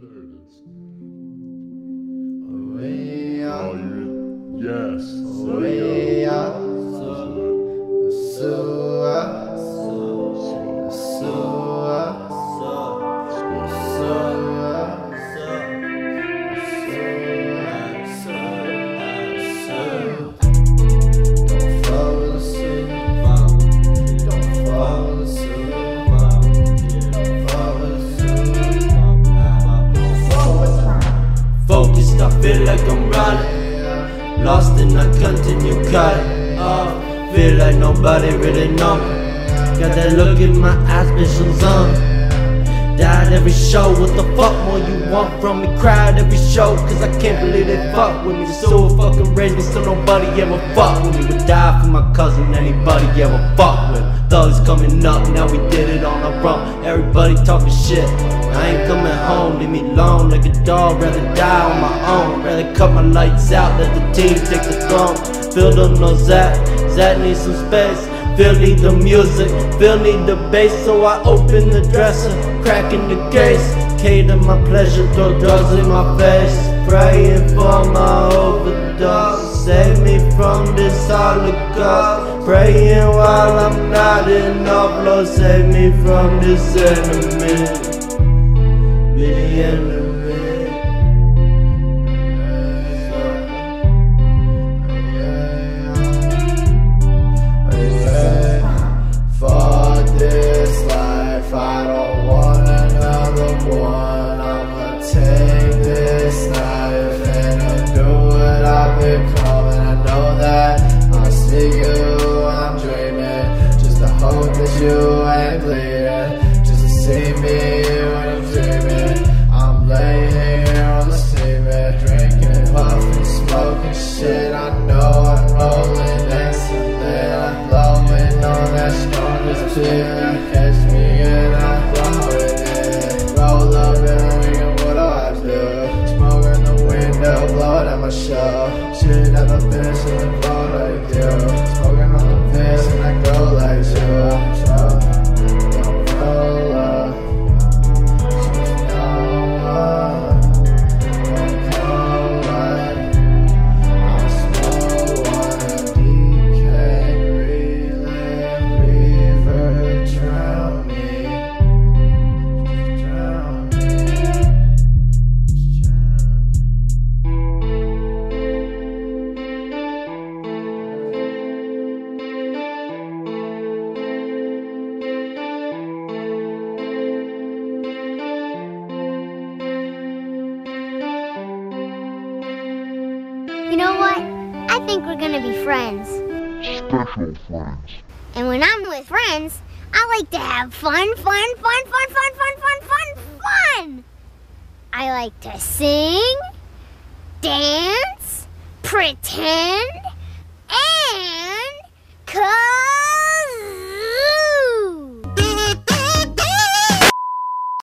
there it is. Real. Yes. Real. So. Like I'm running. Lost and I continue cutting. Oh, feel like nobody really know me. Got that look in my eyes, visions on. Died every show, what the fuck more you want from me? Cried every show, cause I can't believe they fuck with me. So fucking raised me, so nobody ever fuck with me. Would die for my cousin, anybody ever fuck with. Thugs coming up, now we did it on our own. Everybody talking shit. I ain't coming home, leave me alone like a dog. Rather die on my own, rather cut my lights out, let the team take the throne. Phil don't Zach, Zach needs some space. Need the music, need the bass, so I open the dresser, cracking the case. Cater my pleasure, throw drugs in my face. Praying for my overdose, save me from this holocaust. Praying while I'm not in upload, save me from this enemy. Be see me when I'm dreaming. I'm laying here on the cement, drinking, puffing, smoking shit. I know I'm rolling excellent. I'm blowing on that strongest shit. Catch me and I'm blowing it. Roll up and we can what do I do? Smoke in the window, blowing at my show. Shit at the bitch and I blow like you. You know what? I think we're gonna be friends. Special friends. And when I'm with friends, I like to have fun, fun, fun, fun, fun, fun, fun, fun, fun. I like to sing, dance, pretend,